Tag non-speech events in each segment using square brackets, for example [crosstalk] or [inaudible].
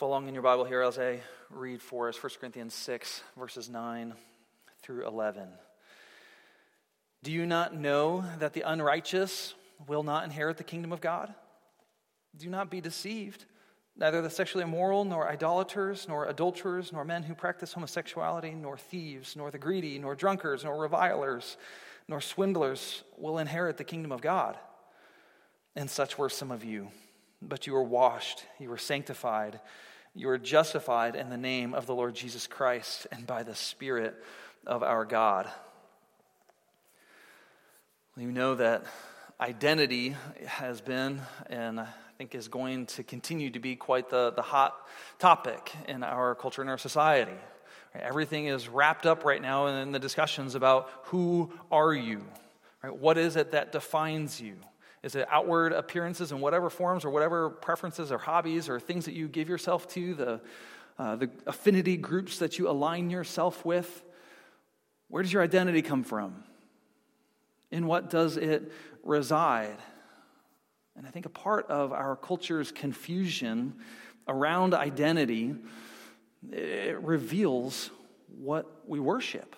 Following in your Bible here as I read for us 1 Corinthians 6, verses 9 through 11. Do you not know that the unrighteous will not inherit the kingdom of God? Do not be deceived. Neither the sexually immoral, nor idolaters, nor adulterers, nor men who practice homosexuality, nor thieves, nor the greedy, nor drunkards, nor revilers, nor swindlers will inherit the kingdom of God. And such were some of you. But you were washed, you were sanctified, you are justified in the name of the Lord Jesus Christ and by the Spirit of our God. You know that identity has been and I think is going to continue to be quite the, the hot topic in our culture and our society. Everything is wrapped up right now in the discussions about who are you? Right? What is it that defines you? Is it outward appearances in whatever forms or whatever preferences or hobbies or things that you give yourself to, the, uh, the affinity groups that you align yourself with? Where does your identity come from? In what does it reside? And I think a part of our culture's confusion around identity it reveals what we worship.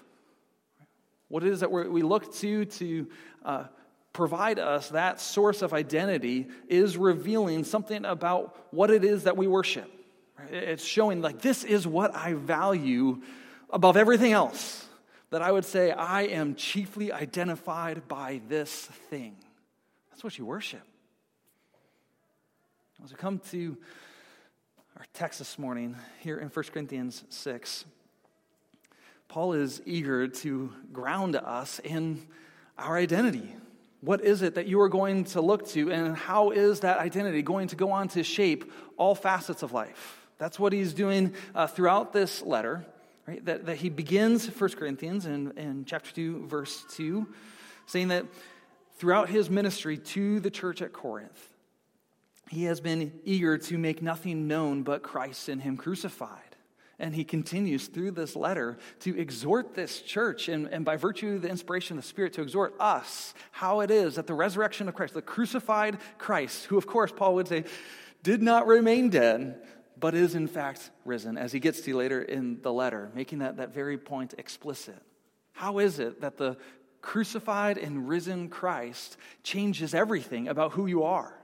What it is that we look to to uh, provide us that source of identity is revealing something about what it is that we worship. It's showing, like, this is what I value above everything else. That I would say, I am chiefly identified by this thing. That's what you worship. As we come to our text this morning here in 1 Corinthians 6, Paul is eager to ground us in our identity. What is it that you are going to look to, and how is that identity going to go on to shape all facets of life? That's what he's doing uh, throughout this letter, right? That, that he begins 1 Corinthians in, in chapter 2, verse 2, saying that throughout his ministry to the church at Corinth, he has been eager to make nothing known but Christ and him crucified. And he continues through this letter to exhort this church, and, and by virtue of the inspiration of the Spirit, to exhort us how it is that the resurrection of Christ, the crucified Christ, who, of course, Paul would say, did not remain dead, but is in fact risen, as he gets to later in the letter, making that, that very point explicit. How is it that the crucified and risen Christ changes everything about who you are,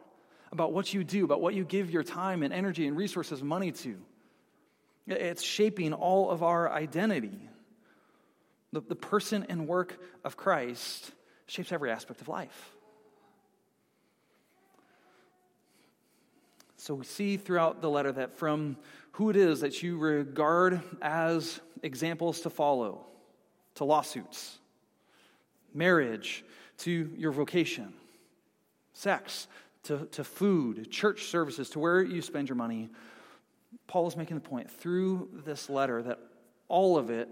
about what you do, about what you give your time and energy and resources, money to? It's shaping all of our identity. The, the person and work of Christ shapes every aspect of life. So we see throughout the letter that from who it is that you regard as examples to follow, to lawsuits, marriage, to your vocation, sex, to, to food, church services, to where you spend your money, Paul is making the point through this letter that all of it,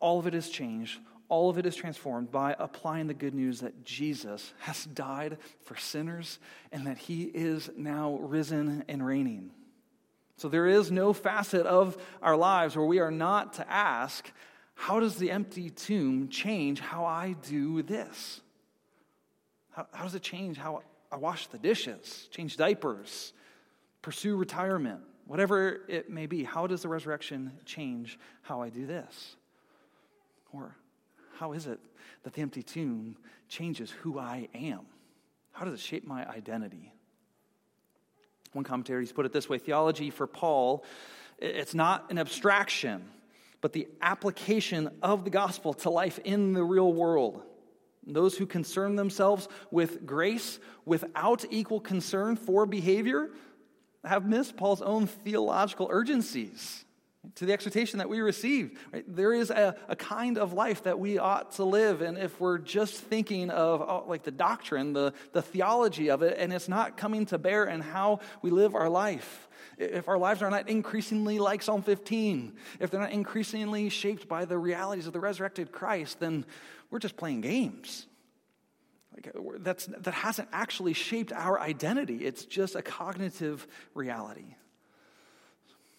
all of it is changed, all of it is transformed by applying the good news that Jesus has died for sinners and that he is now risen and reigning. So there is no facet of our lives where we are not to ask, how does the empty tomb change how I do this? How, how does it change how I wash the dishes, change diapers, pursue retirement? Whatever it may be, how does the resurrection change how I do this? Or how is it that the empty tomb changes who I am? How does it shape my identity? One commentator has put it this way theology for Paul, it's not an abstraction, but the application of the gospel to life in the real world. Those who concern themselves with grace without equal concern for behavior have missed Paul's own theological urgencies to the exhortation that we receive. Right? There is a, a, kind of life that we ought to live, and if we're just thinking of oh, like the doctrine, the, the theology of it, and it's not coming to bear in how we live our life, if our lives are not increasingly like Psalm 15, if they're not increasingly shaped by the realities of the resurrected Christ, then we're just playing games. Like, that's, that hasn't actually shaped our identity, it's just a cognitive reality.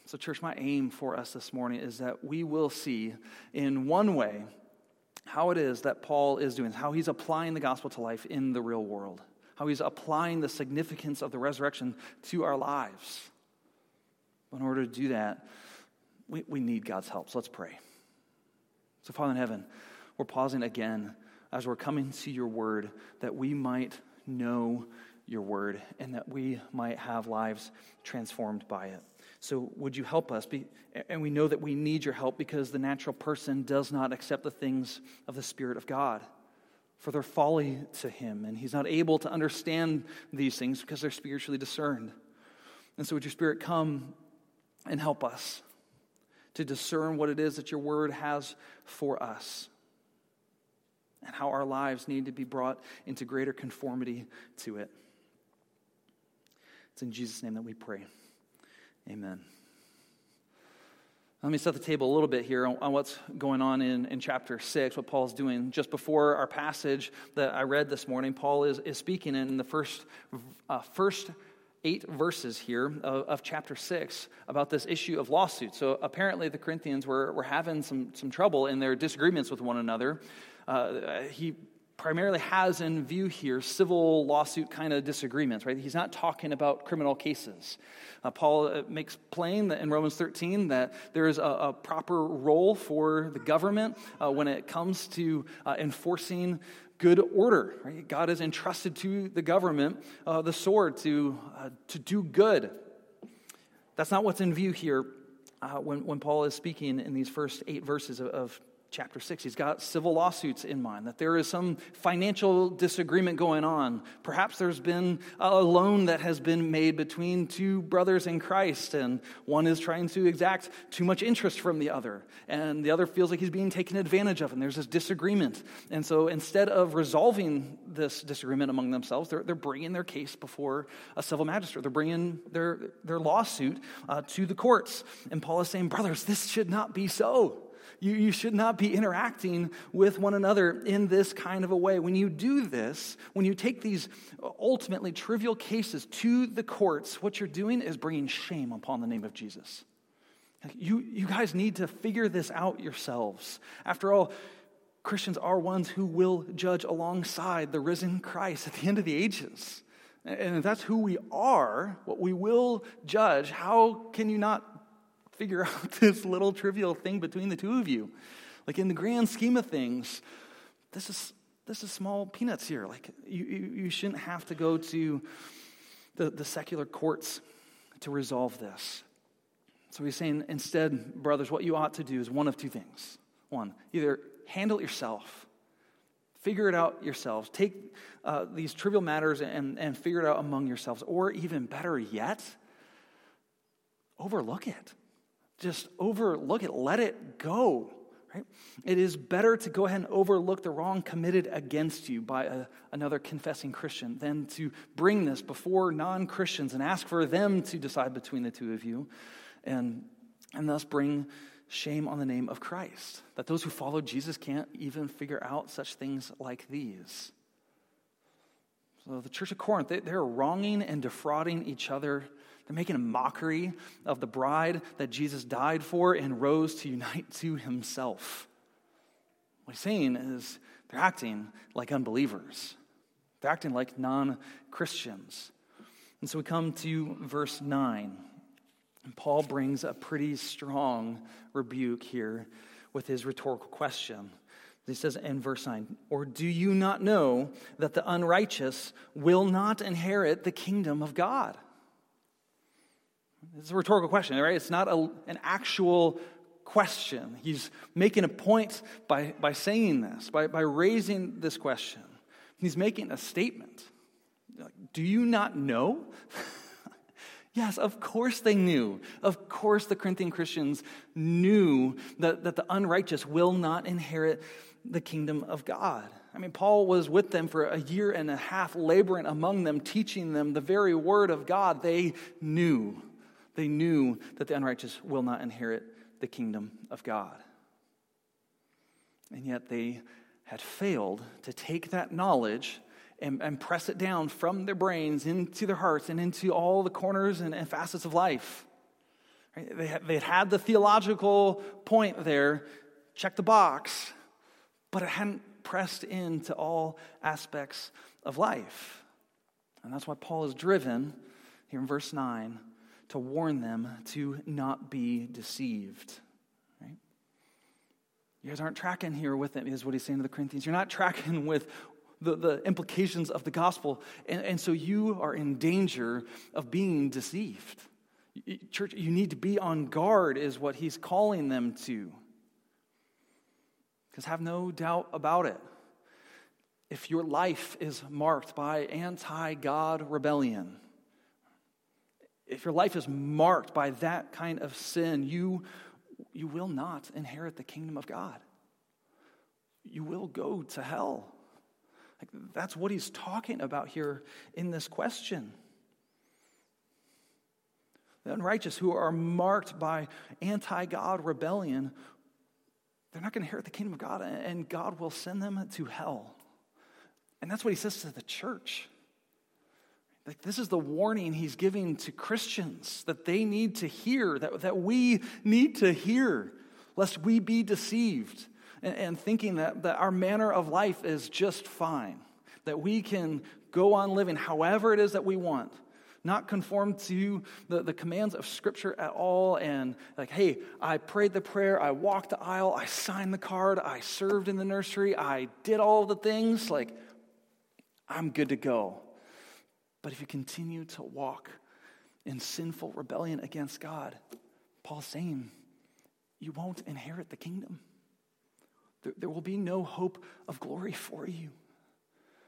So, church, my aim for us this morning is that we will see in one way how it is that Paul is doing, how he's applying the gospel to life in the real world, how he's applying the significance of the resurrection to our lives. In order to do that, we, we need God's help. So let's pray. So, Father in heaven, we're pausing again as we're coming to your word that we might know your word and that we might have lives transformed by it. So, would you help us? Be, and we know that we need your help because the natural person does not accept the things of the Spirit of God, for they're folly to him, and he's not able to understand these things because they're spiritually discerned. And so, would your Spirit come and help us to discern what it is that your word has for us and how our lives need to be brought into greater conformity to it. It's in Jesus' name that we pray. Amen. Let me set the table a little bit here on, what's going on in, in chapter 6, what Paul's doing. Just before our passage that I read this morning, Paul is, is speaking in the first, uh, first eight verses here of, of, chapter 6 about this issue of lawsuits. So apparently the Corinthians were, were having some, some trouble in their disagreements with one another. Uh, he primarily has in view here civil lawsuit kind of disagreements, right? He's not talking about criminal cases. Uh, Paul uh, makes plain that in Romans 13 that there is a, a proper role for the government uh, when it comes to uh, enforcing good order. Right? God has entrusted to the government uh, the sword to, uh, to do good. That's not what's in view here when, when Paul is speaking in these first eight verses of, of chapter 6. He's got civil lawsuits in mind, that there is some financial disagreement going on. Perhaps there's been a loan that has been made between two brothers in Christ, and one is trying to exact too much interest from the other, and the other feels like he's being taken advantage of, and there's this disagreement. And so instead of resolving this disagreement among themselves, they're, they're bringing their case before a civil magistrate. They're bringing their, their lawsuit uh, to the courts. And Paul is saying, Brothers, this should not be so. You, you should not be interacting with one another in this kind of a way. When you do this, when you take these ultimately trivial cases to the courts, what you're doing is bringing shame upon the name of Jesus. You, you guys need to figure this out yourselves. After all, Christians are ones who will judge alongside the risen Christ at the end of the ages. And if that's who we are, what we will judge, how can you not figure [laughs] out this little trivial thing between the two of you. Like in the grand scheme of things, this is this is small peanuts here. Like you, you, shouldn't have to go to the, the secular courts to resolve this. So he's saying instead, brothers, what you ought to do is one of two things. One, either handle it yourself, figure it out yourselves, take uh, these trivial matters and, and figure it out among yourselves, or even better yet, overlook it just overlook it, let it go. Right? It is better to go ahead and overlook the wrong committed against you by a, another confessing Christian than to bring this before non Christians and ask for them to decide between the two of you and, and thus bring shame on the name of Christ. That those who follow Jesus can't even figure out such things like these. So the church of Corinth, they, they're wronging and defrauding each other they're making a mockery of the bride that Jesus died for and rose to unite to himself. What he's saying is they're acting like unbelievers, they're acting like non Christians. And so we come to verse 9. And Paul brings a pretty strong rebuke here with his rhetorical question. He says in verse 9, Or do you not know that the unrighteous will not inherit the kingdom of God? It's a rhetorical question, right? It's not a, an actual question. He's making a point by, by saying this, by, by raising this question. He's making a statement. Do you not know? [laughs] yes, of course they knew. Of course the Corinthian Christians knew that, that the unrighteous will not inherit the kingdom of God. I mean, Paul was with them for a year and a half, laboring among them, teaching them the very word of God. They knew. They knew that the unrighteous will not inherit the kingdom of God. And yet they had failed to take that knowledge and, and press it down from their brains into their hearts and into all the corners and, and facets of life. Right? They, had, they had the theological point there, check the box, but it hadn't pressed into all aspects of life. And that's why Paul is driven here in verse 9 to warn them to not be deceived. Right? You guys aren't tracking here with it, is what he's saying to the Corinthians. You're not tracking [laughs] with the, the implications of the gospel. And, and so you are in danger of being deceived. Church, you need to be on guard, is what he's calling them to. Because have no doubt about it. If your life is marked by anti God rebellion, if your life is marked by that kind of sin, you, you will not inherit the kingdom of God. You will go to hell. Like, that's what he's talking about here in this question. The unrighteous who are marked by anti God rebellion, they're not going to inherit the kingdom of God, and God will send them to hell. And that's what he says to the church. Like, this is the warning he's giving to Christians that they need to hear, that, that we need to hear, lest we be deceived and, and thinking that, that our manner of life is just fine, that we can go on living however it is that we want not conform to the, the commands of Scripture at all. And like, hey, I prayed the prayer, I walked the aisle, I signed the card, I served in the nursery, I did all the things. Like, I'm good to go. But if you continue to walk in sinful rebellion against God, Paul's saying, you won't inherit the kingdom. There, there will be no hope of glory for you.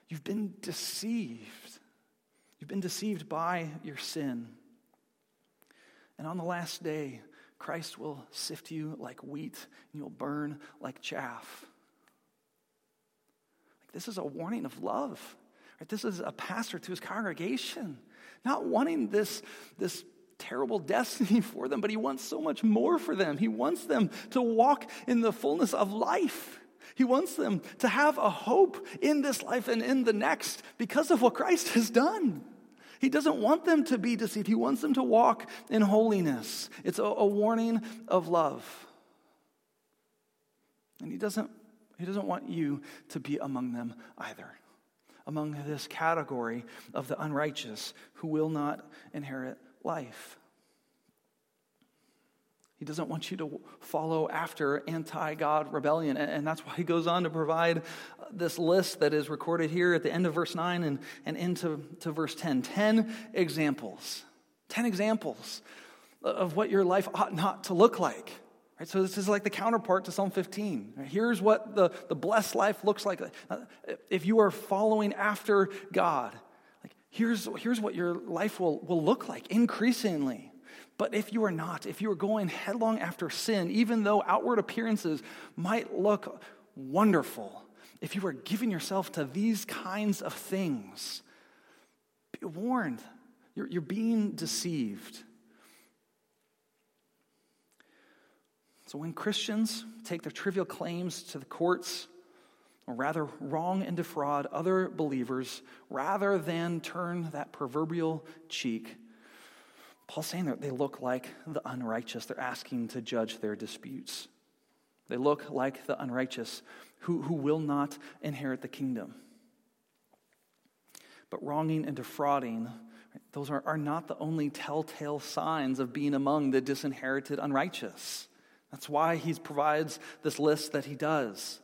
You've been deceived. You've been deceived by your sin. And on the last day, Christ will sift you like wheat, and you'll burn like chaff. Like this is a warning of love. Right? This is a pastor to his congregation, not wanting this, this terrible [laughs] destiny for them, but he wants so much more for them. He wants them to walk in the fullness of life. He wants them to have a hope in this life and in the next because of what Christ has done. He doesn't want them to be deceived. He wants them to walk in holiness. It's a, a warning of love. And he doesn't, he doesn't want you to be among them either among this category of the unrighteous who will not inherit life. He doesn't want you to follow after anti God rebellion. And that's why he goes on to provide this list that is recorded here at the end of verse 9 and, and into to verse 10. 10 examples. 10 examples of what your life ought not to look like. Right, so this is like the counterpart to Psalm 15. Here's what the, the blessed life looks like. Uh, if you are following after God, like here's, here's what your life will, will look like increasingly. But if you are not, if you are going headlong after sin, even though outward appearances might look wonderful, if you are giving yourself to these kinds of things, be warned. You're, you're being deceived. So when Christians take their trivial claims to the courts, or rather wrong and defraud other believers, rather than turn that proverbial cheek, Paul's saying that they look like the unrighteous. They're asking to judge their disputes. They look like the unrighteous who, who will not inherit the kingdom. But wronging and defrauding, those are, are not the only telltale signs of being among the disinherited unrighteous. That's why he provides this list that he does.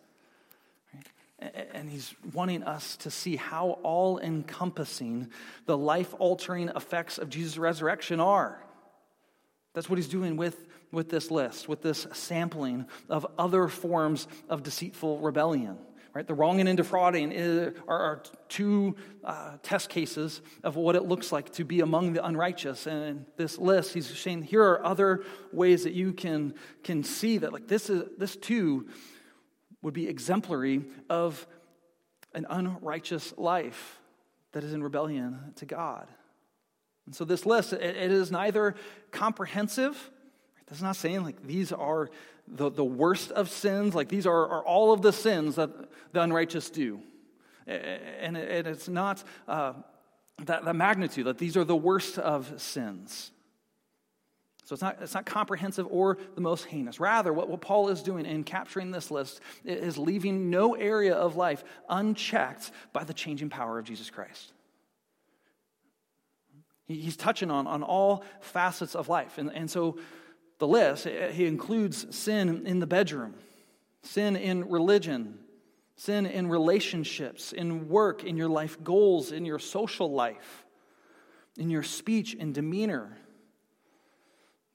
And he's wanting us to see how all encompassing the life altering effects of Jesus' resurrection are. That's what he's doing with, with this list, with this sampling of other forms of deceitful rebellion. Right? The wronging and defrauding are, two uh, test cases of what it looks like to be among the unrighteous. And in this list, he's saying here are other ways that you can, can see that like this is this too would be exemplary of an unrighteous life that is in rebellion to God. And so this list, it, it is neither comprehensive that's not saying like these are the, the worst of sins, like these are, are all of the sins that the unrighteous do. And, it, it's not uh, that, the magnitude, that these are the worst of sins. So it's not, it's not comprehensive or the most heinous. Rather, what, what Paul is doing in capturing this list is leaving no area of life unchecked by the changing power of Jesus Christ. He's touching on, on all facets of life. And, and so the list, eh, he includes sin in the bedroom, sin in religion, sin in relationships, in work, in your life goals, in your social life, in your speech and demeanor.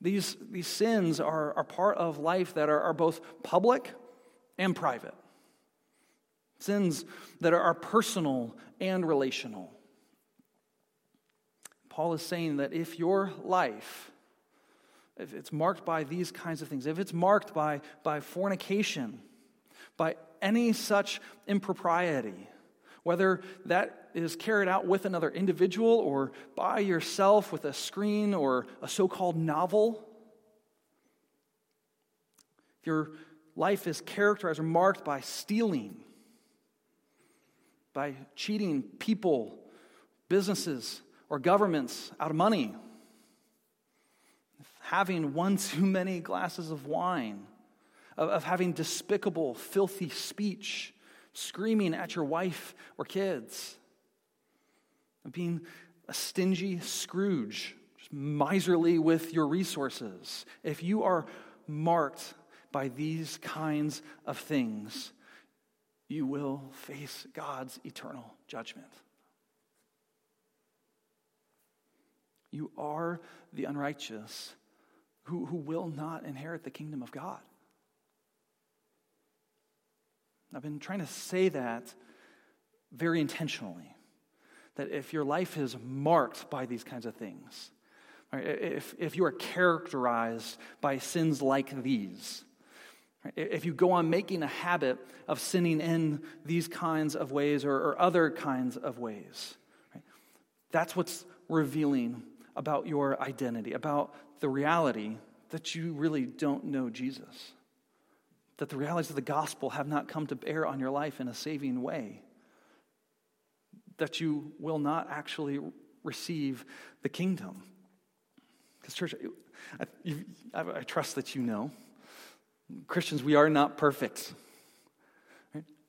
These, these sins are, are part of life that are, are both public and private. Sins that are, are personal and relational. Paul is saying that if your life, if it's marked by these kinds of things, if it's marked by, by fornication, by any such impropriety, whether that is carried out with another individual or by yourself with a screen or a so called novel, if your life is characterized or marked by stealing, by cheating people, businesses, or governments out of money, having one too many glasses of wine, of, of having despicable, filthy speech, screaming at your wife or kids, of being a stingy Scrooge, just miserly with your resources. If you are marked by these kinds of things, you will face God's eternal judgment. You are the unrighteous who, who will not inherit the kingdom of God. I've been trying to say that very intentionally. That if your life is marked by these kinds of things, right, if, if you are characterized by sins like these, if you go on making a habit of sinning in these kinds of ways or, or other kinds of ways, right, that's what's revealing about your identity, about the reality that you really don't know Jesus that the realities of the gospel have not come to bear on your life in a saving way, that you will not actually receive the kingdom. Because, church, I, I, I, trust that you know. Christians, we are not perfect.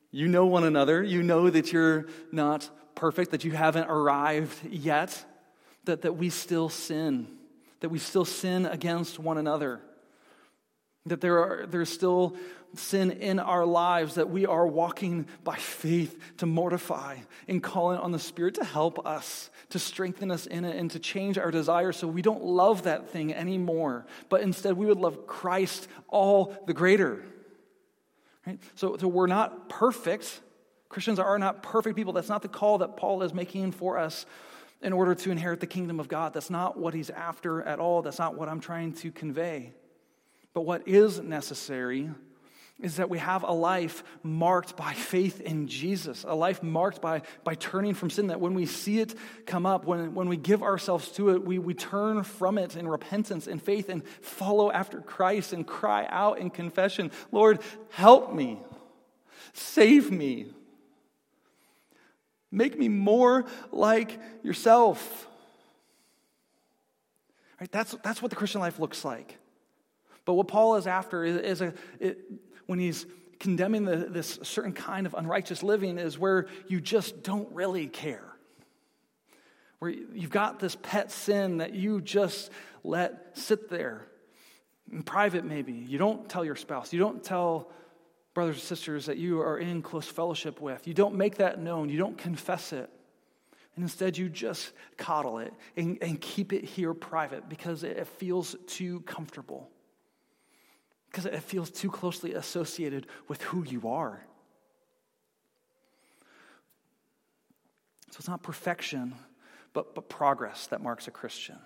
You know one another. You know that you're not perfect, that you haven't arrived yet, that, that we still sin, that we still sin against one another, that there are, there's still sin in our lives that we are walking by faith to mortify and calling on the Spirit to help us, to strengthen us in it, and to change our desires so we don't love that thing anymore, but instead we would love Christ all the greater. Right? So, so we're not perfect. Christians are not perfect people. That's not the call that Paul is making for us in order to inherit the kingdom of God. That's not what he's after at all. That's not what I'm trying to convey. But what is necessary is that we have a life marked by faith in Jesus, a life marked by, by turning from sin, that when we see it come up, when, when we give ourselves to it, we, we turn from it in repentance and faith and follow after Christ and cry out in confession, Lord, help me, save me, make me more like yourself. Right? That's, that's what the Christian life looks like. But what Paul is after is, is a, it, when he's condemning the, this certain kind of unrighteous living is where you just don't really care. Where you've got this pet sin that you just let sit there in private, maybe. You don't tell your spouse. You don't tell brothers and sisters that you are in close fellowship with. You don't make that known. You don't confess it. And instead, you just coddle it and, and keep it here private because it feels too comfortable because it feels too closely associated with who you are. So it's not perfection, but, but progress that marks a Christian.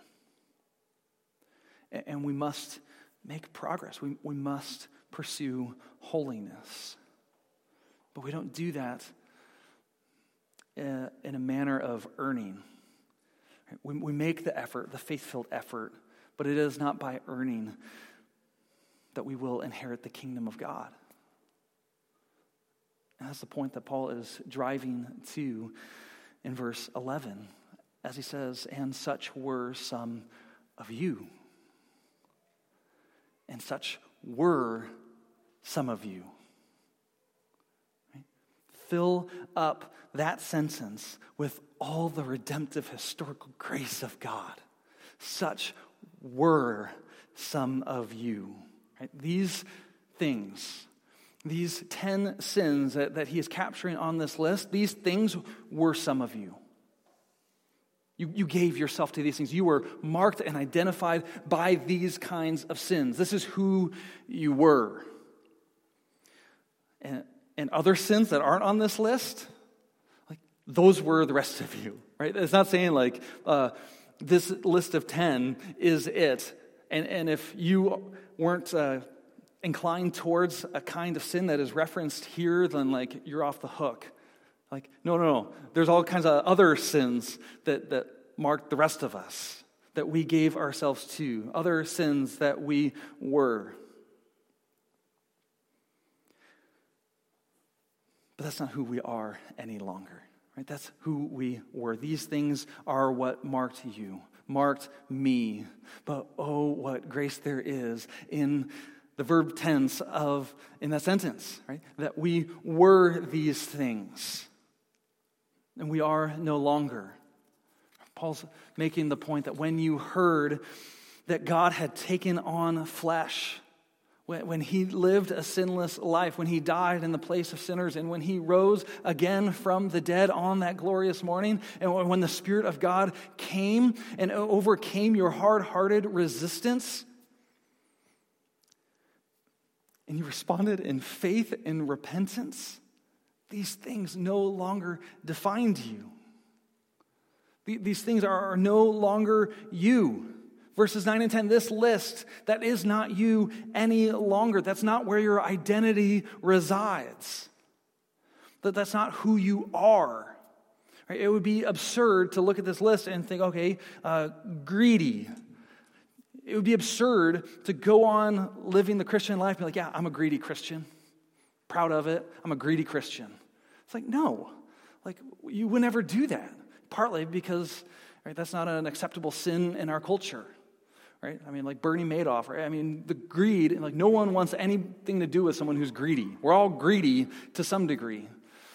And, and we must make progress, we, we must pursue holiness. But we don't do that uh, in a manner of earning. We, we make the effort, the faith filled effort, but it is not by earning that we will inherit the kingdom of God. And that's the point that Paul is driving to in verse 11 as he says, And such were some of you. And such were some of you. Fill up that sentence with all the redemptive historical grace of God. Such were some of you. Right? These things, these 10 sins that, that he is capturing on this list, these things were some of you. You, you gave yourself to these things. You were marked and identified by these kinds of sins. This is who you were. And, and other sins that aren't on this list, like those were the rest of you, right? It's not saying like uh, this list of 10 is it. And, and if you weren't uh, inclined towards a kind of sin that is referenced here, then like you're off the hook. Like, no, no, no. There's all kinds of other sins that, that mark the rest of us, that we gave ourselves to, other sins that we were. But that's not who we are any longer. Right? That's who we were. These things are what marked you, marked me. But oh, what grace there is in the verb tense of in that sentence, right? That we were these things. And we are no longer. Paul's making the point that when you heard that God had taken on flesh, when, he lived a sinless life, when he died in the place of sinners, and when he rose again from the dead on that glorious morning, and when the Spirit of God came and overcame your hard hearted resistance, and you responded in faith and repentance, these things no longer defined you. These things are no longer you. Verses 9 and 10, this list, that is not you any longer. That's not where your identity resides. That that's not who you are. Right? It would be absurd to look at this list and think, okay, uh, greedy. It would be absurd to go on living the Christian life and be like, yeah, I'm a greedy Christian. Proud of it. I'm a greedy Christian. It's like, no. Like, you would never do that partly because right, that's not an acceptable sin in our culture. Right? I mean, like Bernie Madoff, right? I mean, the greed, like no one wants anything to do with someone who's greedy. We're all greedy to some degree.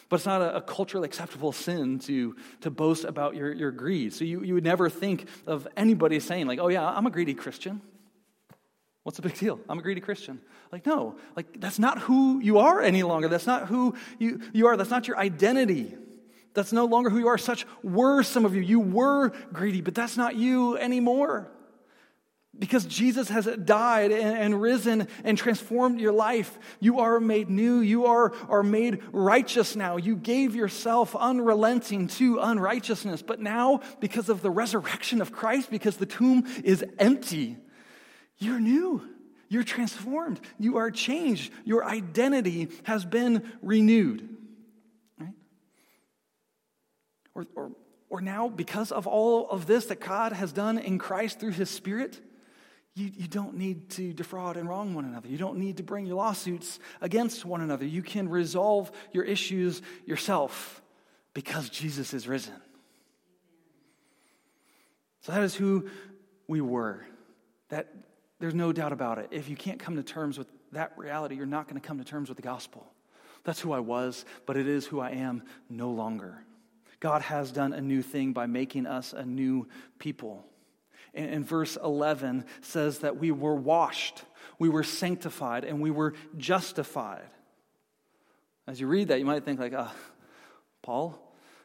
But it's not a, a culturally acceptable sin to, to boast about your, your greed. So you, you would never think of anybody saying, like, oh yeah, I'm a greedy Christian. What's the big deal? I'm a greedy Christian. Like, no, like that's not who you are any longer. That's not who you, you are. That's not your identity. That's no longer who you are. Such were some of you. You were greedy, but that's not you anymore. Because Jesus has died and, risen and transformed your life, you are made new. You are, are made righteous now. You gave yourself unrelenting to unrighteousness. But now, because of the resurrection of Christ, because the tomb is empty, you're new. You're transformed. You are changed. Your identity has been renewed. Or, or, or now, because of all of this that God has done in Christ through his Spirit, you, you don't need to defraud and wrong one another. You don't need to bring your lawsuits against one another. You can resolve your issues yourself because Jesus is risen. So that is who we were. That there's no doubt about it. If you can't come to terms with that reality, you're not going to come to terms with the gospel. That's who I was, but it is who I am no longer. God has done a new thing by making us a new people. And, verse 11 says that we were washed, we were sanctified, and we were justified. As you read that, you might think, like, uh, Paul,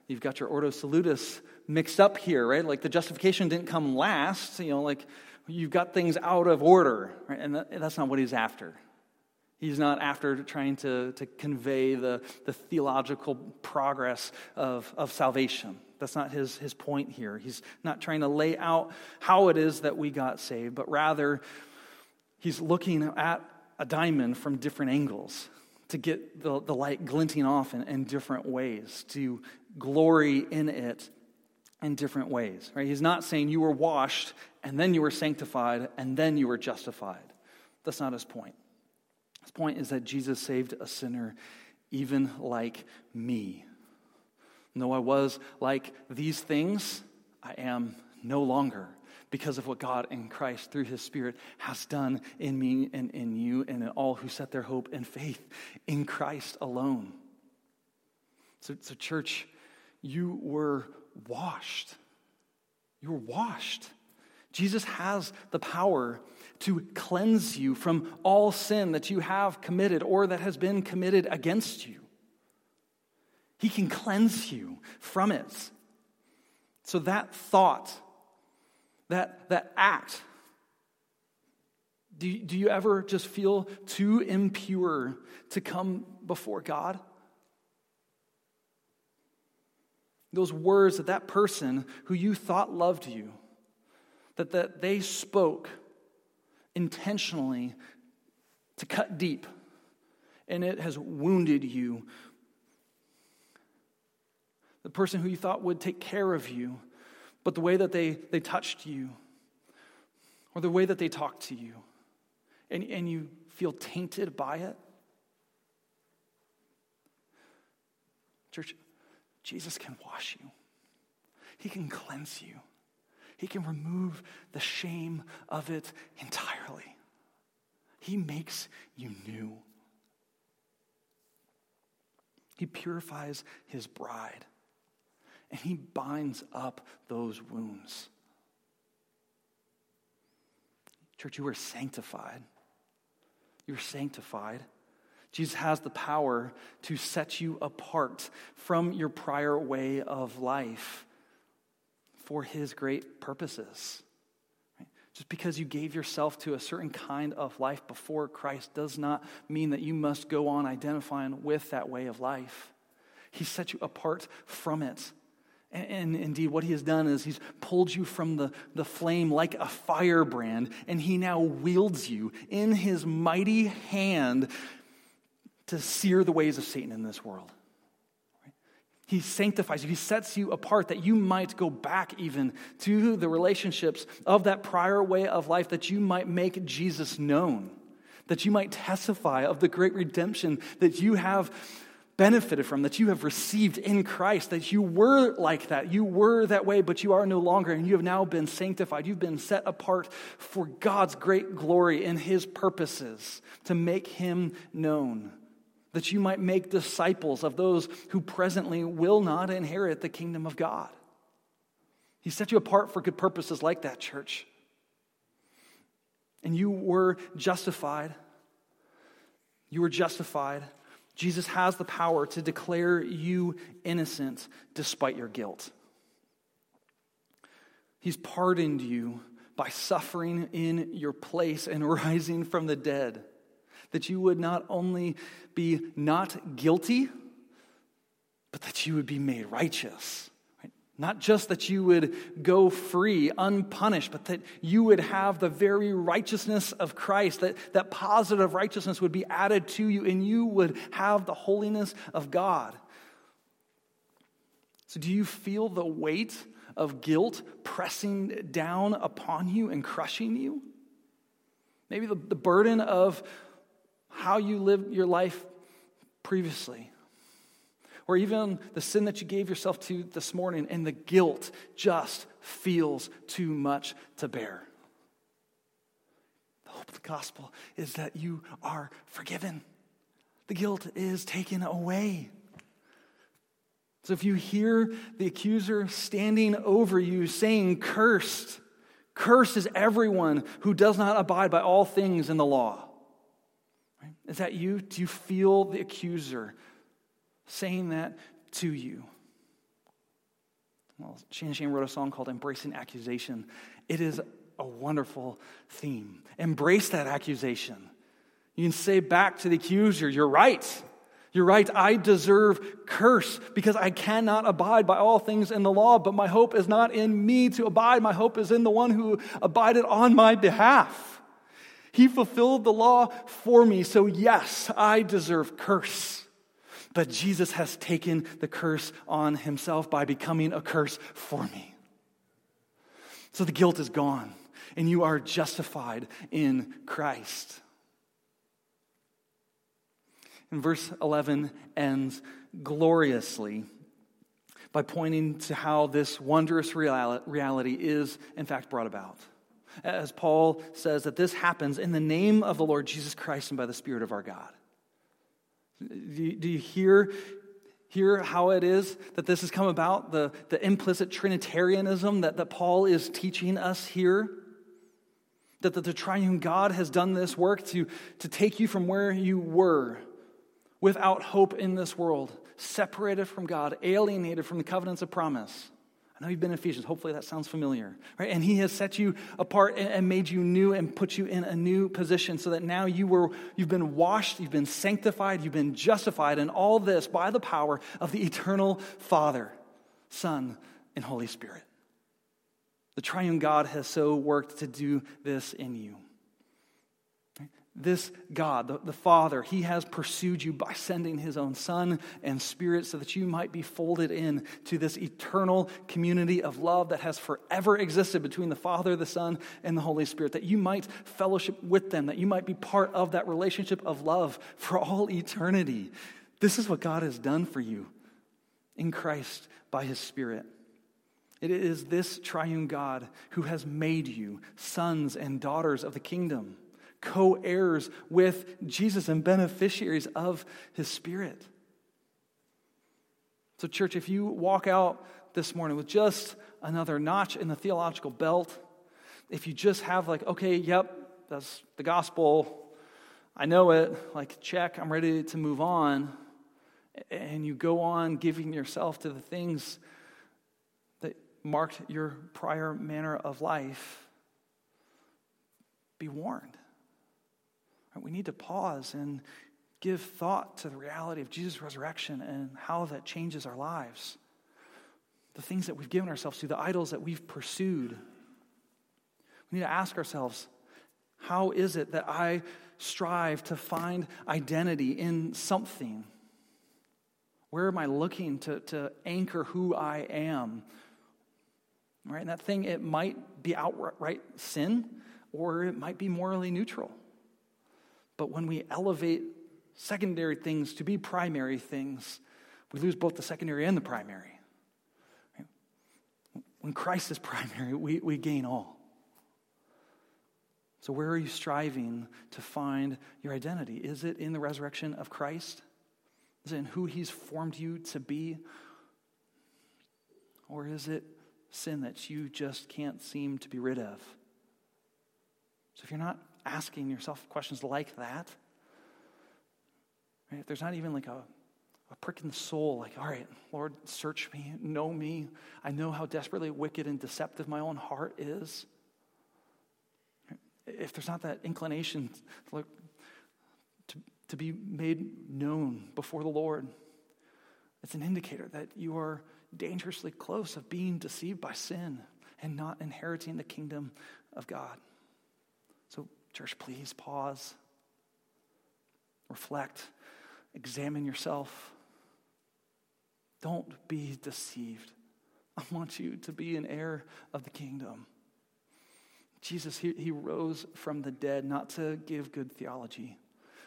you've got your Ordo Salutis mixed up here, right? Like the justification didn't come last, you know, like you've got things out of order, right? And that's not what he's after. He's not after trying to, to convey the, the theological progress of, of salvation. That's not his, his point here. He's not trying to lay out how it is that we got saved, but rather, he's looking at a diamond from different angles to get the, the light glinting off in, in different ways, to glory in it in different ways. Right? He's not saying you were washed and then you were sanctified and then you were justified. That's not his point. His point is that Jesus saved a sinner even like me. Though I was like these things, I am no longer because of what God in Christ through his Spirit has done in me and in you and in all who set their hope and faith in Christ alone. So, so church, you were washed. You were washed. Jesus has the power to cleanse you from all sin that you have committed or that has been committed against you. He can cleanse you from it. So that thought, that, that act, do, do you ever just feel too impure to come before God? Those words that that person who you thought loved you, that, that they spoke intentionally to cut deep, and it has wounded you. The person who you thought would take care of you, but the way that they, they touched you, or the way that they talked to you, and, and you feel tainted by it. Church, Jesus can wash you, He can cleanse you, He can remove the shame of it entirely. He makes you new. He purifies His bride, and He binds up those wounds. Church, you are sanctified. You're sanctified. Jesus has the power to set you apart from your prior way of life for his great purposes. Just because you gave yourself to a certain kind of life before Christ does not mean that you must go on identifying with that way of life. He set you apart from it. And, indeed, what he has done is he's pulled you from the, the flame like a firebrand, and he now wields you in his mighty hand to sear the ways of Satan in this world. He sanctifies you. He sets you apart that you might go back even to the relationships of that prior way of life, that you might make Jesus known, that you might testify of the great redemption that you have benefited from, that you have received in Christ, that you were like that. You were that way, but you are no longer, and you have now been sanctified. You've been set apart for God's great glory and His purposes to make Him known that you might make disciples of those who presently will not inherit the kingdom of God. He set you apart for good purposes like that, church. And you were justified. You were justified. Jesus has the power to declare you innocent despite your guilt. He's pardoned you by suffering in your place and [laughs] rising from the dead that you would not only be not guilty, but that you would be made righteous. Right? Not just that you would go free, unpunished, but that you would have the very righteousness of Christ, that, that positive righteousness would be added to you, and you would have the holiness of God. So, do you feel the weight of guilt pressing down upon you and crushing you? Maybe the, the burden of how you lived your life previously, or even the sin that you gave yourself to this morning, and the guilt just feels too much to bear. The hope of the gospel is that you are forgiven, the guilt is taken away. So if you hear the accuser standing over you saying, Cursed, cursed is everyone who does not abide by all things in the law. Is that you? Do you feel the accuser saying that to you? Well, Shane Shane wrote a song called Embracing Accusation. It is a wonderful theme. Embrace that accusation. You can say back to the accuser, You're right. You're right. I deserve curse because I cannot abide by all things in the law, but my hope is not in me to abide. My hope is in the one who abided on my behalf. He fulfilled the law for me, so yes, I deserve curse. But Jesus has taken the curse on himself by becoming a curse for me. So the guilt is gone, and you are justified in Christ. And verse 11 ends gloriously by pointing to how this wondrous reality is, in fact, brought about as Paul says, that this happens in the name of the Lord Jesus Christ and by the Spirit of our God. Do you, do you hear hear how it is that this has come about, the, the implicit Trinitarianism that, that Paul is teaching us here? That the, the triune God has done this work to, to take you from where you were without hope in this world, separated from God, alienated from the covenants of promise. I know you've been in Ephesians. Hopefully that sounds familiar. Right? And he has set you apart and made you new and put you in a new position so that now you were, you've been washed, you've been sanctified, you've been justified, and all this by the power of the eternal Father, Son, and Holy Spirit. The triune God has so worked to do this in you. This God, the, the, Father, He has pursued you by sending His own Son and Spirit so that you might be folded in to this eternal community of love that has forever existed between the Father, the Son, and the Holy Spirit, that you might fellowship with them, that you might be part of that relationship of love for all eternity. This is what God has done for you in Christ by His Spirit. It is this triune God who has made you sons and daughters of the kingdom co heirs with Jesus and beneficiaries of his Spirit. So, church, if you walk out this morning with just another notch in the theological belt, if you just have, like, okay, yep, that's the gospel, I know it, like, check, I'm ready to move on, and you go on giving yourself to the things that marked your prior manner of life, be warned. We need to pause and give thought to the reality of Jesus' resurrection and how that changes our lives. The things that we've given ourselves to, the idols that we've pursued. We need to ask ourselves how is it that I strive to find identity in something? Where am I looking to, to anchor who I am? Right? And that thing, it might be outright sin or it might be morally neutral. But when we elevate secondary things to be primary things, we lose both the secondary and the primary. When Christ is primary, we, we gain all. So, where are you striving to find your identity? Is it in the resurrection of Christ? Is it in who he's formed you to be? Or is it sin that you just can't seem to be rid of? So, if you're not asking yourself questions like that, right? If there's not even like a, a prick in the soul, like, all right, Lord, search me, know me. I know how desperately wicked and deceptive my own heart is. If there's not that inclination to, look, to, to be made known before the Lord, it's an indicator that you are dangerously close of being deceived by sin and not inheriting the kingdom of God. Church, please pause, reflect, examine yourself. Don't be deceived. I want you to be an heir of the kingdom. Jesus, he, he rose from the dead not to give good theology,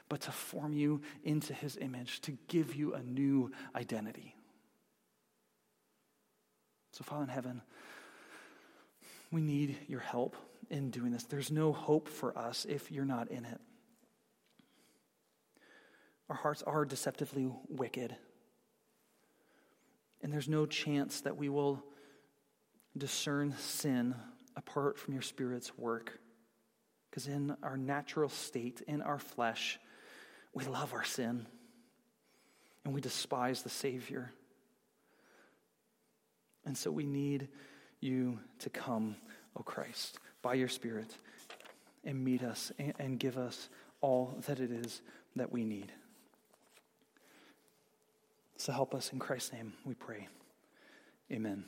but to form you into his image, to give you a new identity. So, Father in heaven, we need your help in doing this. There's no hope for us if you're not in it. Our hearts are deceptively wicked. And there's no chance that we will discern sin apart from your Spirit's work. Because in our natural state, in our flesh, we love our sin and we despise the Savior. And so we need you to come, O Christ by your Spirit and meet us and give us all that it is that we need. So help us in Christ's name, we pray. Amen.